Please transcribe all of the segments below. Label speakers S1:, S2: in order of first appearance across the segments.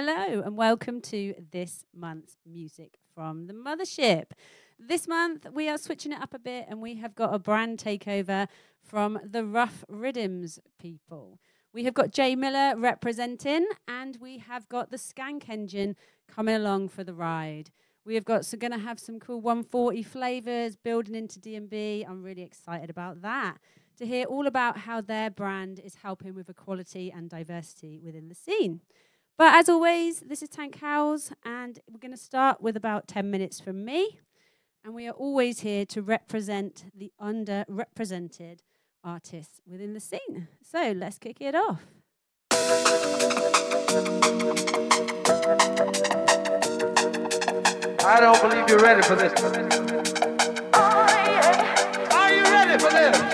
S1: Hello, and welcome to this month's Music from the Mothership. This month, we are switching it up a bit, and we have got a brand takeover from the Ruff Riddimz people. We have got J Milla representing, and we have got the Skank Engine coming along for the ride. We have got so going to have some cool 140 flavors building into D&B. I'm really excited about that. To hear all about how their brand is helping with equality and diversity within the scene. But as always, this is Tank Howls, and we're going to start with about 10 minutes from me. And we are always here to represent the underrepresented artists within the scene. So let's kick it off.
S2: I don't believe you're ready for this. Oh, are you ready for this?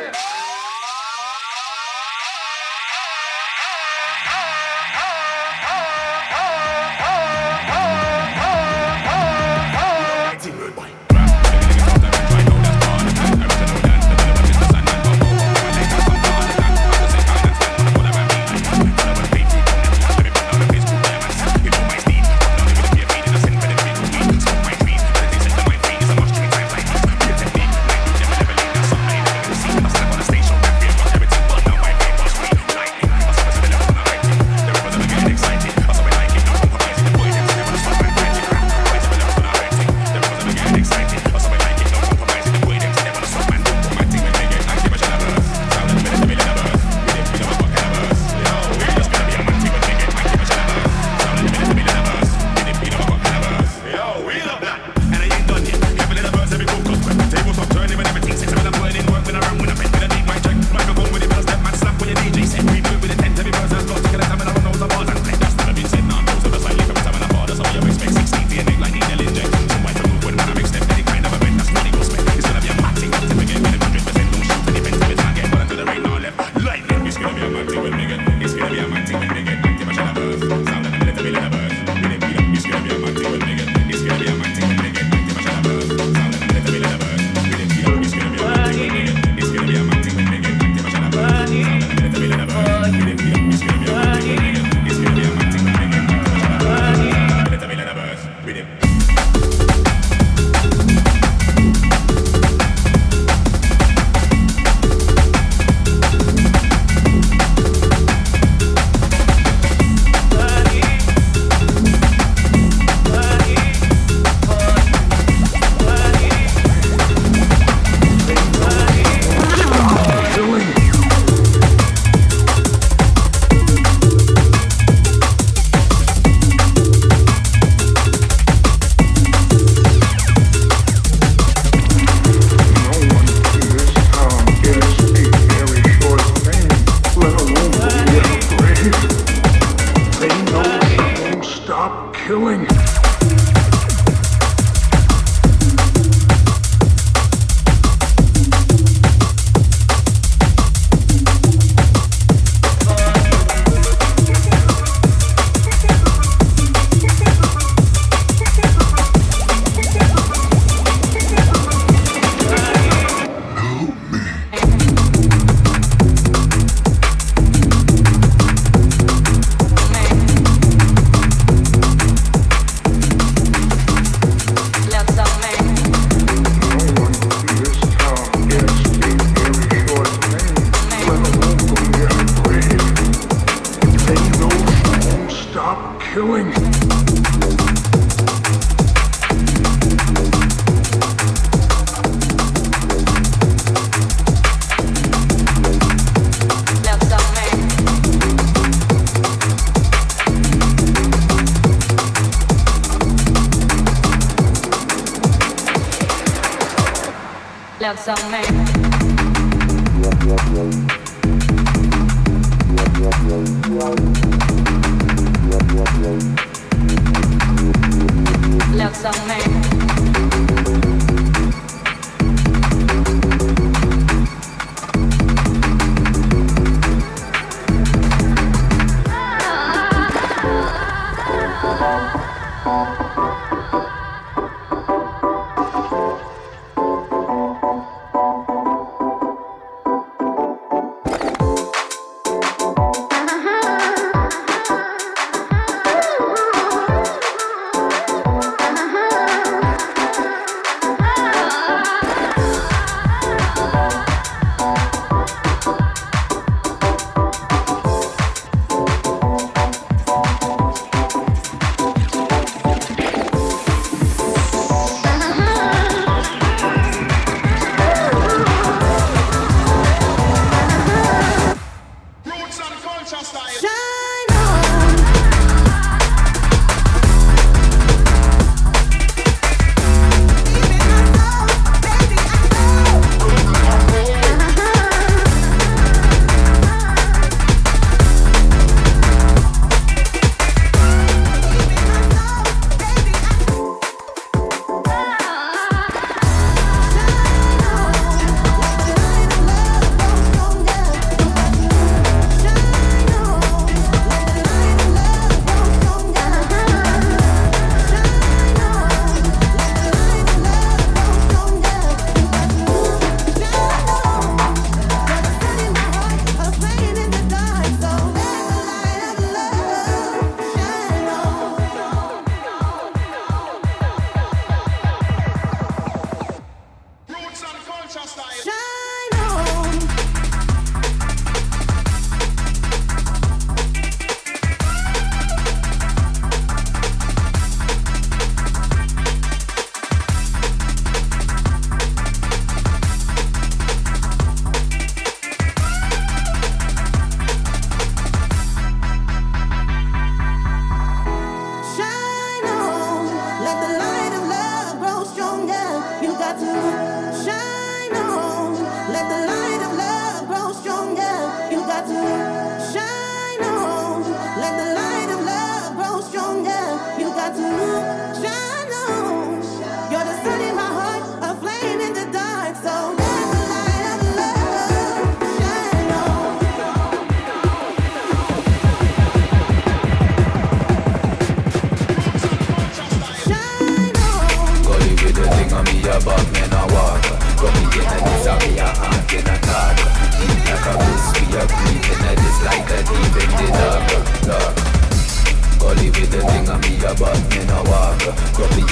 S3: Thing on me above me no walk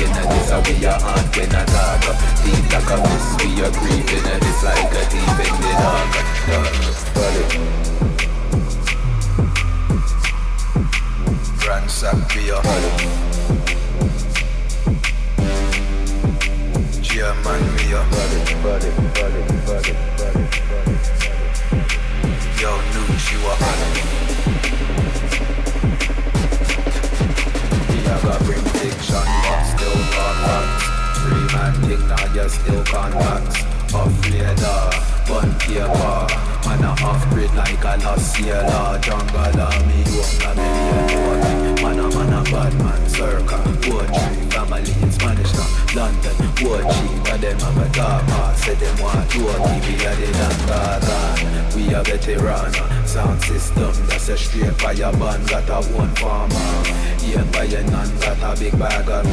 S3: in a this me a hand in a talk Deep like a bliss we a breathing a this like a deep in the dark. Dark Gully Ransack beer German me a body, body, body, body, body, body, Yo, Nooch, you a honey. A got bring but still contacts. Three man thing, now you still contacts. Off radar, bun paper. Man a off grid like a lost sailor. Jungle army, you a million forty. Man a man a bad man, circle. Poetry, family in Spanish town. London, poetry, but them a dark heart. Say them want to we are the Dangadan. We a veteran. Sound system, that's a straight fire band. Got a one farmer. Yeah, by a non got a big bag of.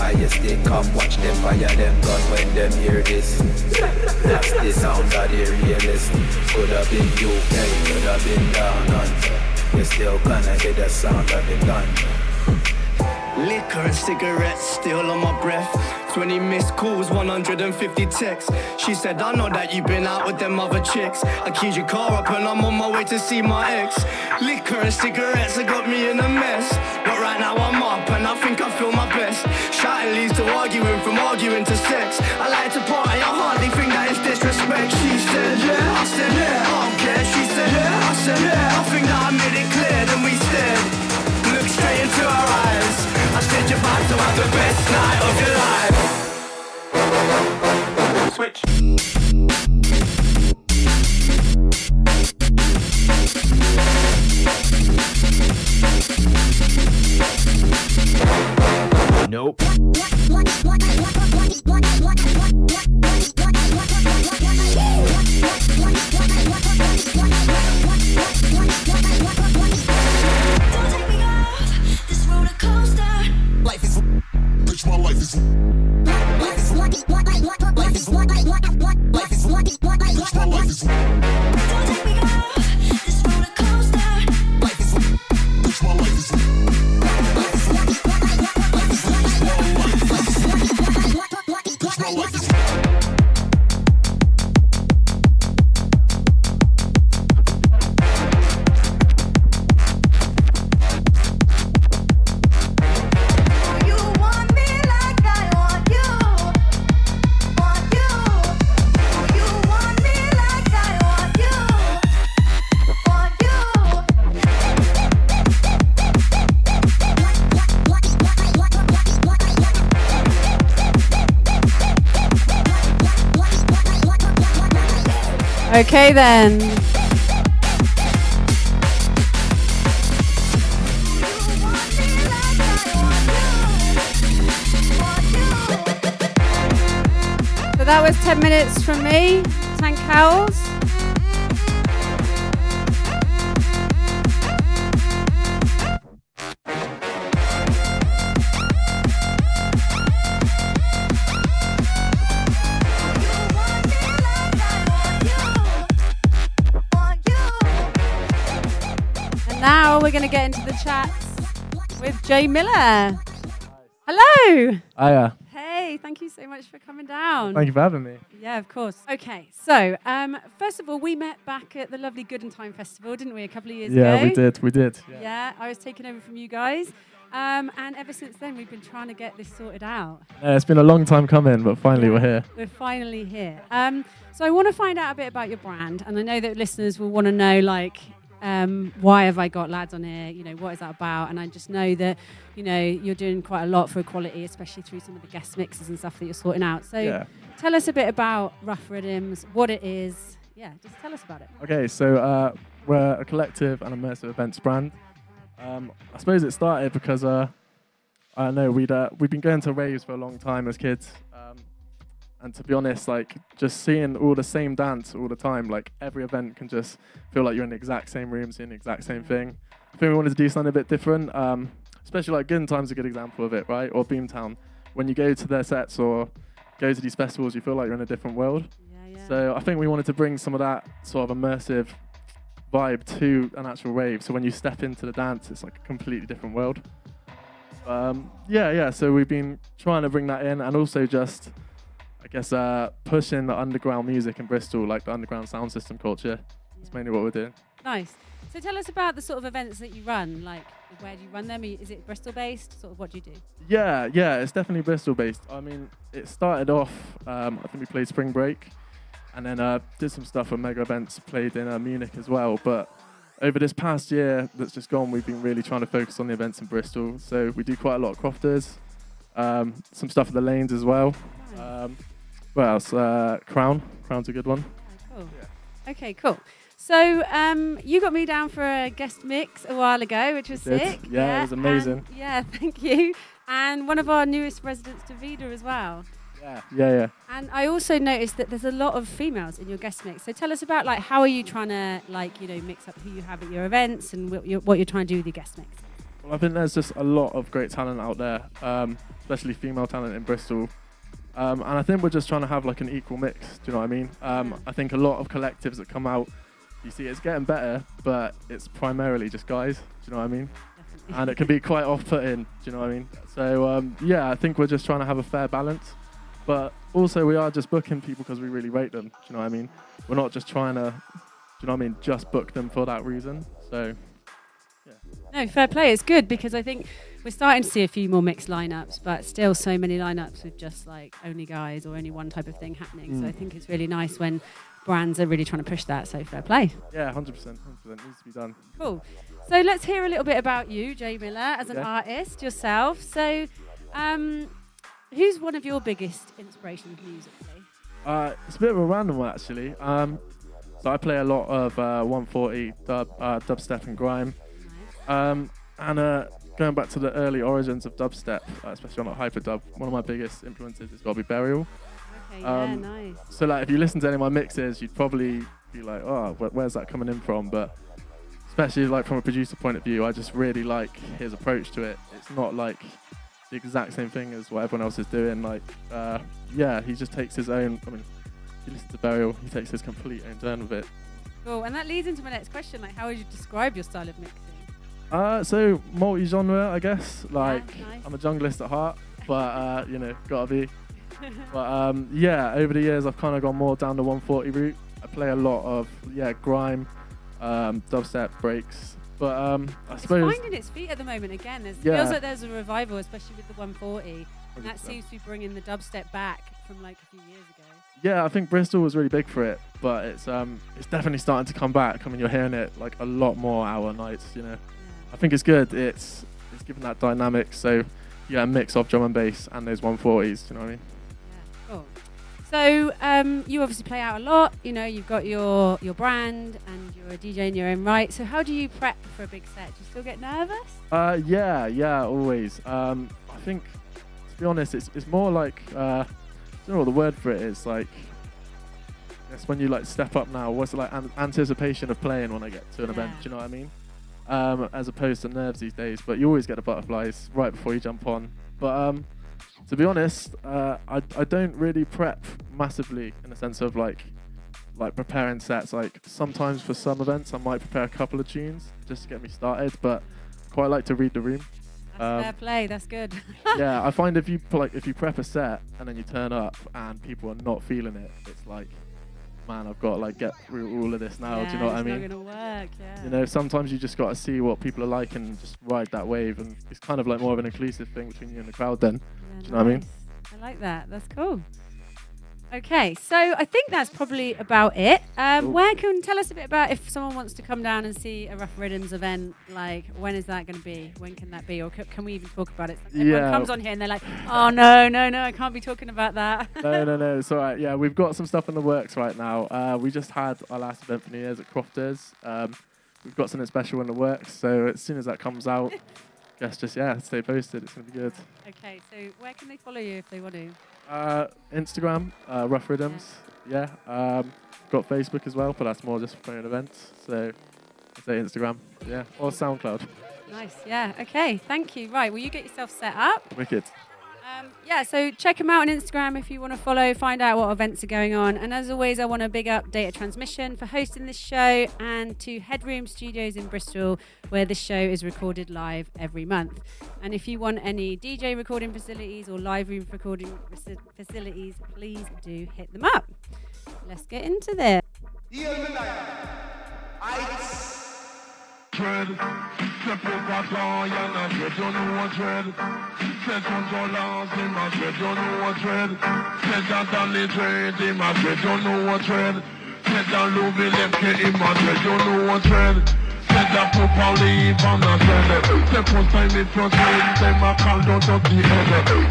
S3: I just they come watch them fire them gun when them hear this. That's the sound of the realist. Could have been UK, could have been down under. You still gonna hear the sound of the gun.
S4: Liquor and cigarettes still on my breath. 20 missed calls, 150 texts. She said, I know that you've been out with them other chicks. I keyed your car up and I'm on my way to see my ex. Liquor and cigarettes have got me in a mess. Right now I'm up and I think I feel my best. Shouting leads to arguing, from arguing to sex. I like to party, I hardly think that is disrespect. She said, yeah, I said, yeah, I don't care. She said, yeah, I said, yeah, I think that I made it clear. Then we stared, looked straight into her eyes. I said, you're about to have the best night of your life. Switch.
S5: Want
S1: then. So that was 10 minutes from me, chats with J Milla. Hello.
S6: Hiya.
S1: Hey, thank you so much for coming down.
S6: Thank you for having me.
S1: Yeah, of course. Okay, so um, first of all, we met back at the lovely Goodentime Festival, didn't we, a couple of years
S6: Yeah,
S1: ago?
S6: Yeah, we did. We did.
S1: Yeah. I was taking over from you guys. Um, and ever since then, we've been trying to get this sorted out.
S6: Yeah, it's been a long time coming, but finally we're here.
S1: We're finally here. Um, so I want to find out a bit about your brand, and I know that listeners will want to know, like, um, why have I got lads on here? You know, what is that about? And I just know that, you know, you're doing quite a lot for equality, especially through some of the guest mixes and stuff that you're sorting out. So
S6: Yeah.
S1: tell us a bit about Ruff Riddimz, what it is. Yeah, just tell us about it.
S6: Okay, so uh, we're a collective and immersive events brand. Um, I suppose it started because uh, I know we'd uh, we've been going to raves for a long time as kids, um, and to be honest, like just seeing all the same dance all the time, like every event can just feel like you're in the exact same room, seeing the exact same thing. I think we wanted to do something a bit different, um, especially like Good Time's a good example of it, right? Or Boomtown. When you go to their sets or go to these festivals, you feel like you're in a different world.
S1: Yeah, yeah.
S6: So I think we wanted to bring some of that sort of immersive vibe to an actual rave. So when you step into the dance, it's like a completely different world. Um, yeah, yeah. So we've been trying to bring that in, and also just, I guess, uh, pushing the underground music in Bristol, like the underground sound system culture. That's mainly what we're doing.
S1: Nice. So tell us about the sort of events that you run. Like, where do you run them? Is it Bristol based? Sort of, what do you do?
S6: Yeah, yeah. It's definitely Bristol based. I mean, it started off. Um, I think we played Spring Break, and then uh, did some stuff for mega events. Played in uh, Munich as well, but over this past year that's just gone, we've been really trying to focus on the events in Bristol. So we do quite a lot of crofters, um, some stuff at the lanes as well.
S1: Nice.
S6: Um, what else? Uh, Crown. Crown's a good one.
S1: Oh, cool. Okay, cool. So um, you got me down for a guest mix a while ago, which was
S6: Did.
S1: sick.
S6: Yeah, it was amazing.
S1: and- yeah, thank you. And one of our newest residents, Davida, as well.
S6: Yeah. Yeah, yeah.
S1: And I also noticed that there's a lot of females in your guest mix. So tell us about like how are you trying to like you know mix up who you have at your events and what you're, what you're trying to do with your guest mix.
S6: Well, I think there's just a lot of great talent out there, um, especially female talent in Bristol. Um, and I think we're just trying to have like an equal mix. Do you know what I mean? Um, I think a lot of collectives that come out, you see, it's getting better, but it's primarily just guys. Do you know what I mean? And it can be quite off-putting. Do you know what I mean? So um, yeah, I think we're just trying to have a fair balance, but also we are just booking people because we really rate them. Do you know what I mean? We're not just trying to, do you know what I mean? Just book them for that reason. So yeah.
S1: No, fair play. It's good because I think we're starting to see a few more mixed lineups, but still so many lineups with just like only guys or only one type of thing happening. So
S6: Mm.
S1: I think it's really nice when brands are really trying to push that. So fair play.
S6: yeah, 100%, 100% needs to be done.
S1: Cool. So let's hear a little bit about you, J Milla, as an
S6: Okay.
S1: artist yourself. So, um, who's one of your biggest inspirations musically?
S6: Uh, it's a bit of a random one actually. Um, so I play a lot of uh, 140 dub, uh, dubstep and grime. Um, and uh, going back to the early origins of dubstep, uh, especially on like hyperdub, one of my biggest influences to be Burial.
S1: Okay, yeah,
S6: Um,
S1: nice.
S6: So like if you listen to any of my mixes, you'd probably be like, oh, wh- where's that coming in from? But especially like from a producer point of view, I just really like his approach to it. It's not like the exact same thing as what everyone else is doing. Like, uh, yeah, he just takes his own. I mean, if you listen to Burial, he takes his complete own turn with it.
S1: Cool. And that leads into my next question. Like, how would you describe your style of mixing?
S6: Uh, so multi-genre, I guess. Like,
S1: nice.
S6: I'm a junglist at heart, but uh, you know, gotta be. But um, yeah, over the years, I've kind of gone more down the 140 route. I play a lot of yeah grime, um, dubstep, breaks. But um, I
S1: It's
S6: suppose
S1: finding its feet at the moment again. There's,
S6: Yeah.
S1: feels like there's a revival, especially with the 140. And that
S6: 100%.
S1: seems to be bringing the dubstep back from like a few years ago.
S6: yeah, I think Bristol was really big for it, but it's um, it's definitely starting to come back. I mean, you're hearing it like a lot more hour nights. You know. I think it's good. It's it's given that dynamic. So yeah, a mix of drum and bass and those 140s. Do you know what I mean?
S1: Yeah, cool. So um, you obviously play out a lot. You know, you've got your your brand and you're a DJ in your own right. So how do you prep for a big set? Do you still get nervous?
S6: Uh, yeah, yeah, always. Um, I think, to be honest, it's, it's more like uh, I don't know what the word for it is. Like, that's when you like step up now. What's it like an- anticipation of playing when I get to an event? Do you know what I mean? Um, as opposed to nerves these days. But you always get the butterflies right before you jump on. But um, to be honest, uh, I I don't really prep massively in the sense of like like preparing sets. Like sometimes for some events, I might prepare a couple of tunes just to get me started. But quite like to read the room.
S1: That's
S6: Um,
S1: fair play. That's good.
S6: yeah, I find if you like if you prep a set and then you turn up and people are not feeling it, it's like, man, I've got to like get through all of this now. do you know what I mean?
S1: Not gonna work. Yeah.
S6: You know, sometimes you just got to see what people are like and just ride that wave, and it's kind of like more of an inclusive thing between you and the crowd. Then,
S1: Yeah,
S6: do you know what I mean?
S1: I like that. That's cool. Okay, so I think that's probably about it. Um, where can tell us a bit about if someone wants to come down and see a Ruff Riddimz event? Like, when is that going to be? When can that be? Or c- can we even talk about it? Everyone
S6: Yeah.
S1: comes on here and they're like, "Oh no, no, no, I can't be talking about that."
S6: no, no, no, it's all right. Yeah, we've got some stuff in the works right now. Uh, we just had our last event for New Year's at Crofters. Um, we've got something special in the works, so as soon as that comes out, guess just yeah, stay posted. It's gonna be good.
S1: Okay, so where can they follow you if they want to?
S6: Uh, Instagram, uh, Ruff Riddimz. Yeah. Um, got Facebook as well, but that's more just for promoting events. So I'd say Instagram. Yeah. Or SoundCloud.
S1: Nice, yeah. Okay, thank you. Right, will you get yourself set up?
S6: Wicked.
S1: Um, yeah, so check them out on Instagram if you want to follow, find out what events are going on. And as always, I want to big up Data Transmission for hosting this show and to Headroom Studios in Bristol, where this show is recorded live every month. And if you want any DJ recording facilities or live room recording facilities, please do hit them up. Let's get into this.
S7: C'est plus important, y'en a you know what's red C'est son violence, know what's red C'est dans les dreads, il m'a don't know what's red C'est dans l'ouvrier, know what's red C'est là pour parler, en a dread C'est pour ça, il m'est frustré, c'est ma cale dans ton head.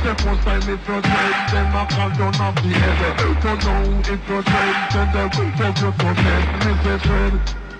S7: C'est pour ça, c'est ma head. C'est de vous, c'est de
S8: c'est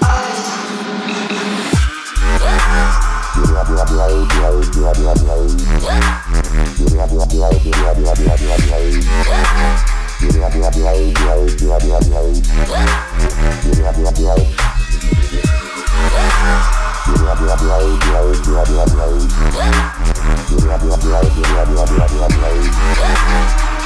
S8: Eyes.
S2: The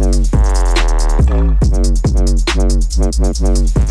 S1: Thank you.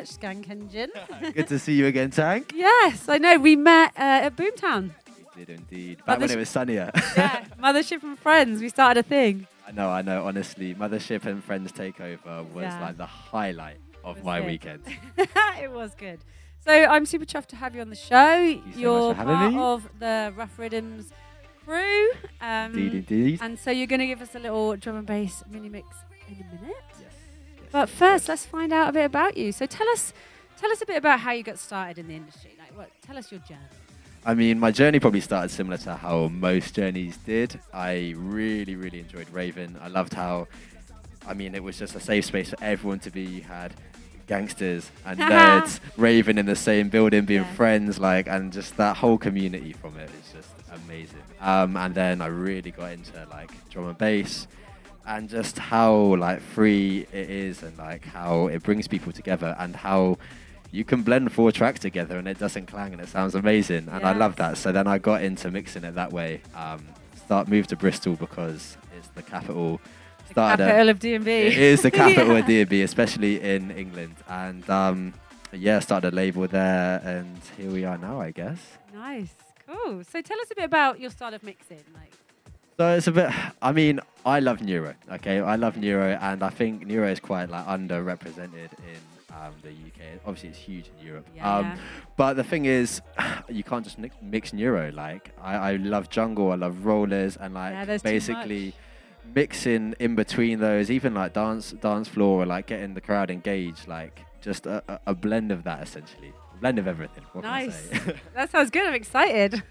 S1: Much, Skank Engine.
S9: Good to see you again, Tank.
S1: yes, I know. We met uh, at Boomtown.
S9: We did indeed. Back when it was sunnier.
S1: Yeah, Mothership and Friends. We started a thing.
S9: I know, I know. Honestly, Mothership and Friends Takeover was
S1: Yeah.
S9: like the highlight of my
S1: it?
S9: weekend.
S1: it was good. So I'm super chuffed to have you on the show.
S9: you so much
S1: You're
S9: for having
S1: part
S9: me.
S1: of the Ruff Riddimz crew. Um,
S9: Indeed, indeed.
S1: And so you're going to give us a little drum and bass mini mix in a minute. But first, let's find out a bit about you. So tell us, tell us a bit about how you got started in the industry. Like, what? Tell us your journey.
S9: I mean, my journey probably started similar to how most journeys did. I really, really enjoyed Raven. I loved how, I mean, it was just a safe space for everyone to be. You had gangsters and nerds raving in the same building, being friends, like, and just that whole community from it is just amazing. Um, and then I really got into like drum and bass and just how like free it is and like how it brings people together and how you can blend four tracks together and it doesn't clang and it sounds amazing and I love that. So then I got into mixing it that way. Um, start moved to Bristol because it's the capital. started a-
S1: capital of D&B.
S9: It is the capital of
S1: Yeah.
S9: D&B, especially in England. And um, yeah, started a label there and here we are now, I guess.
S1: Nice, cool. So tell us a bit about your style of mixing. Like,
S9: So it's a bit. I mean, I love neuro. Okay, I love neuro, and I think neuro is quite like underrepresented in um, the UK. Obviously, it's huge in Europe.
S1: Yeah,
S9: um. But the thing is, you can't just mix, mix neuro. Like I, I love jungle. I love rollers, and like
S1: Yeah,
S9: basically mixing in between those, even like dance dance floor or like getting the crowd engaged. Like just a, a, a blend of that essentially. Blend of everything. What can I
S1: nice.
S9: say?
S1: that sounds good. I'm excited.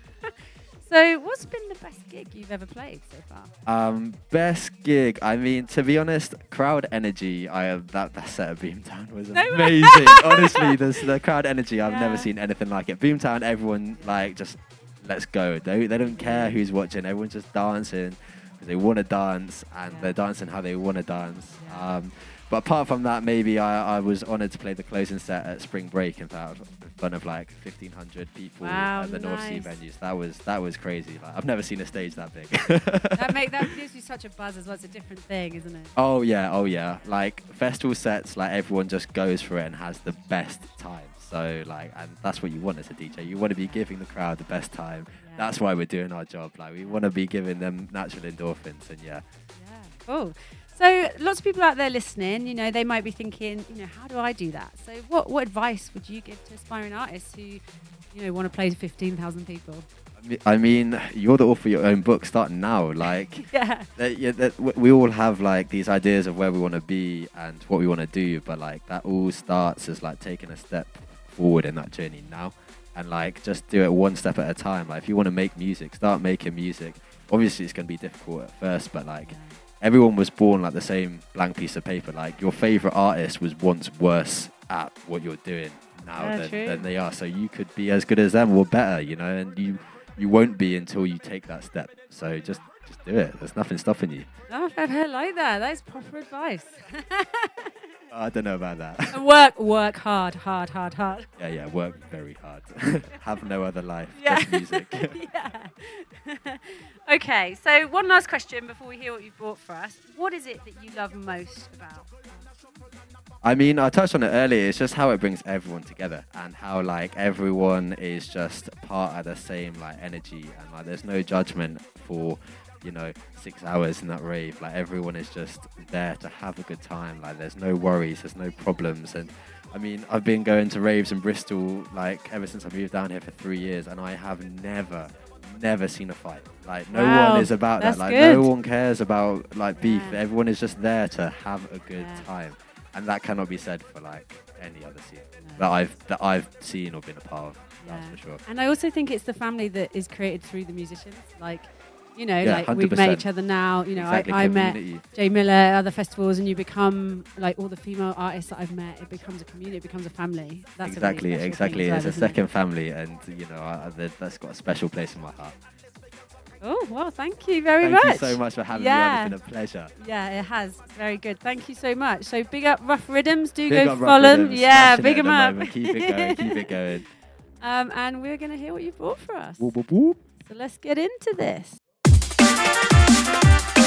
S1: So, what's been the best gig you've ever played so far?
S9: Um, best gig. I mean, to be honest, crowd energy. I that that set at Boomtown was
S1: No
S9: amazing. Honestly, the the crowd energy. I've
S1: Yeah.
S9: never seen anything like it. Boomtown, everyone like just let's go. They they don't care who's watching. Everyone's just dancing because they want to dance and they're dancing how they want to dance. Um, but apart from that, maybe I, I was honoured to play the closing set at Spring Break in of, in front of like 1,500 people
S1: Wow,
S9: at the North Sea venues. That was that was crazy. Like I've never seen a stage that big.
S1: that make that gives you such a buzz as well. It's a different thing, isn't it?
S9: Oh yeah, oh yeah. Like festival sets, like everyone just goes for it and has the best time. So like, and that's what you want as a DJ. You want to be giving the crowd the best time. That's why we're doing our job. Like we want to be giving them natural endorphins, and yeah. yeah.
S1: Cool. So, lots of people out there listening, you know, they might be thinking, you know, how do I do that? So, what what advice would you give to aspiring artists who, you know, want to play to 15,000 people?
S9: I mean- you're the author of your own book. Starting now, like
S1: Yeah.
S9: that, yeah, that, we all have like these ideas of where we want to be and what we want to do, but like that all starts as like taking a step forward in that journey now, and like just do it one step at a time. Like if you want to make music, start making music. Obviously, it's going to be difficult at first, but like everyone was born like the same blank piece of paper. Like your favorite artist was once worse at what you're doing now
S1: Yeah,
S9: than, than they are. So you could be as good as them or better, you know, and you you won't be until you take that step. So just just do it. There's nothing stopping you.
S1: Oh, I like that. That is proper advice.
S9: I don't know about that.
S1: And work, work hard, hard, hard, hard.
S9: yeah, yeah, work very hard. Have no other life.
S1: Yeah.
S9: Just music.
S1: yeah. okay, so one last question before we hear what you've brought for us. What is it that you love most about?
S9: I mean, I touched on it earlier. It's just how it brings everyone together and how like everyone is just part of the same like energy and like there's no judgment for you know six hours in that rave. Like everyone is just there to have a good time. Like there's no worries, there's no problems, and I mean, I've been going to raves in Bristol like ever since I moved down here for three years, and I have never, never seen a fight. Like no
S1: Wow,
S9: one is about that. Like no one cares about like beef.
S1: Yeah.
S9: Everyone is just there to have a good
S1: Yeah.
S9: time, and that cannot be said for like any other scene that I've that I've seen or been a part of. That's
S1: Yeah.
S9: for sure.
S1: And I also think it's the family that is created through the musicians. Like, you know,
S9: Yeah,
S1: like we've met each other now. You know,
S9: Exactly,
S1: I, I met. J Milla at other festivals, and you become like all the female artists that I've met. It becomes a community. It becomes a family. That's a really
S9: exactly, exactly.
S1: as
S9: It's a
S1: well, isn't it?
S9: second family, and you know I, I- that- that's got a special place in my heart.
S1: Oh well, thank you very
S9: Thank
S1: much.
S9: Thank you so much for having
S1: yeah.
S9: me on. It's been a pleasure.
S1: Yeah, it has. It's very good. Thank you so much. So big up Ruff Riddimz. Do
S9: Big
S1: go follow them. Yeah, big them up.
S9: moment. Keep it going, keep it going.
S1: Um, and we're going to hear what you brought for us.
S9: Whoop, whoop, whoop.
S1: So let's get into this.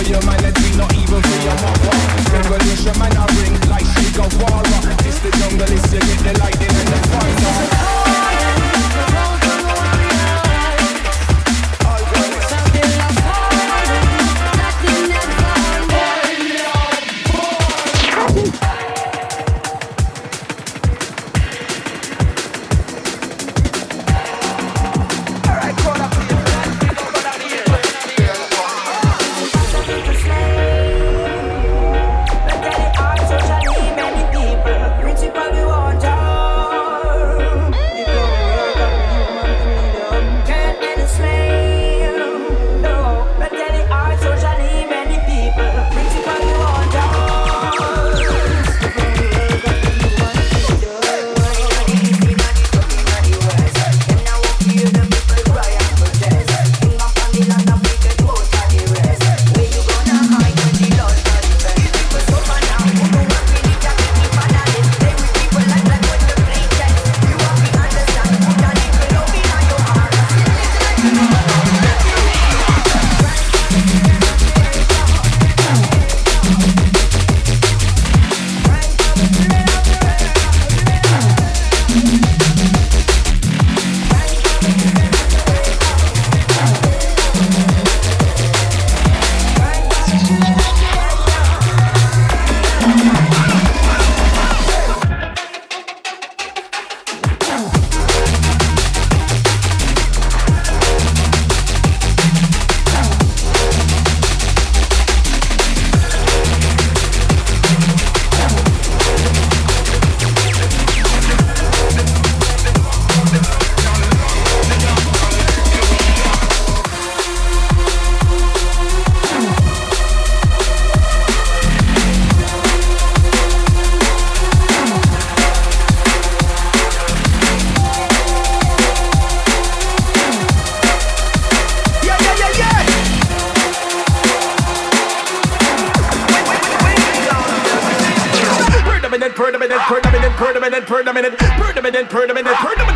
S10: for your man, let me not even for your mother. Revolution, man, I bring like she got water. It's the jungle, it's you get the
S11: light. predominant, predominant, predominant, minute.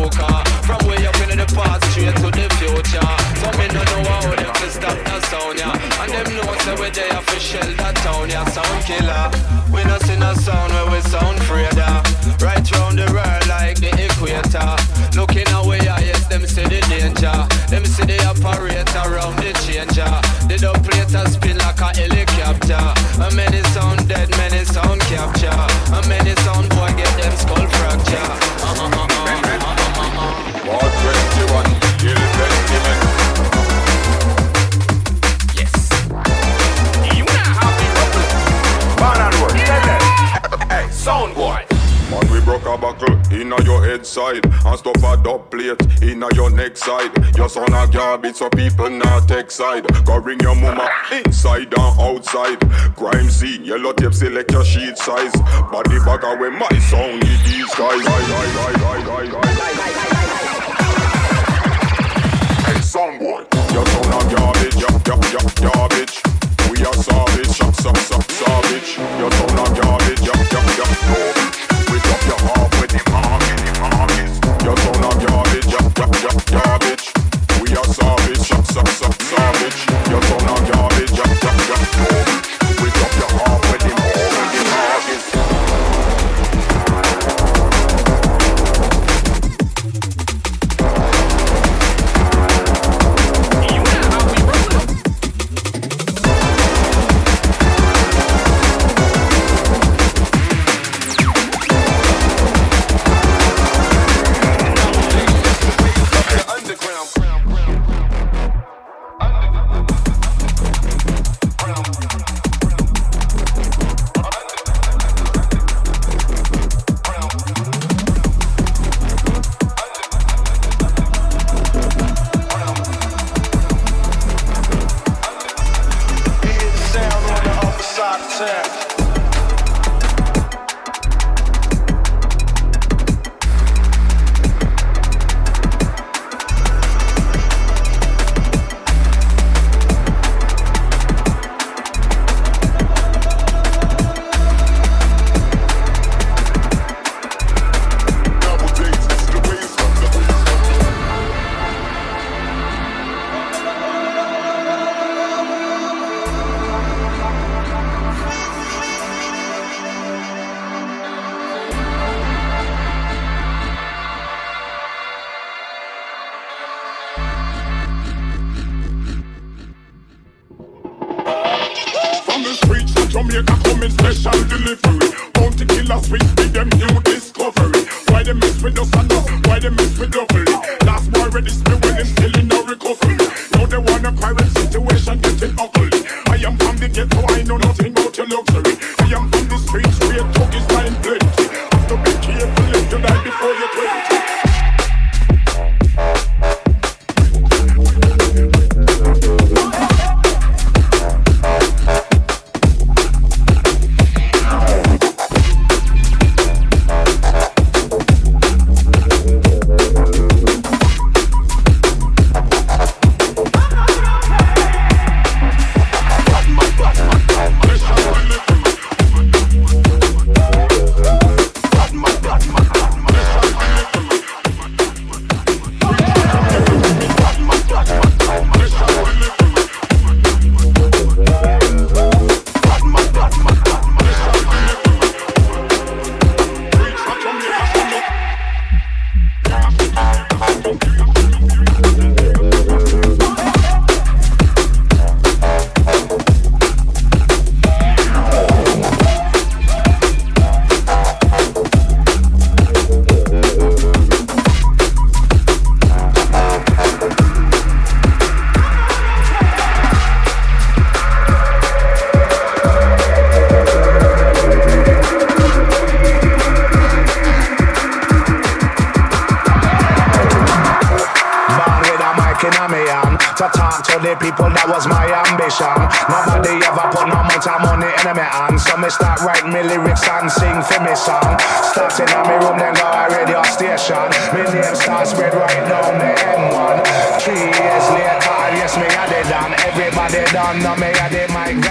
S11: joker. From way up into the past, straight to the future. So me no know how them fi stop the sound, yeah. And them know say we there fi shell that town, yeah. Sound killer. We not see no sound where we sound freer, Right round the world like the equator. Looking away, yes, them see the danger. Them see the operator round the changer. The don't spin like a helicopter. And many sound
S12: head side and stuff a dub plate in your neck side. Your son a garbage, so people not take side. Go ring your mama inside and outside. Crime scene, yellow tape select your sheet size. Body bag away my sound in these guys. Hey, son boy, your son a garbage, yup, yup, yup, garbage. We are savage, sub, sub, sub, savage. Your son a garbage, yup, yup, yup, garbage savage, your son of garbage. London, me a the
S13: mic?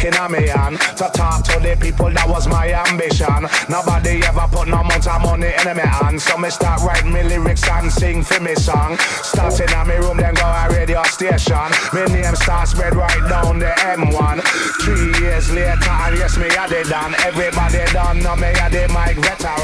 S13: working on me hand to talk to the people. That was my ambition. Nobody ever put no amount of money in my hand, so me start writing me lyrics and sing for me song. Starting at me room, then go a radio station. Me name start spread right down the M1. Three years later, and yes me had it done. Everybody done know me had the mic veteran.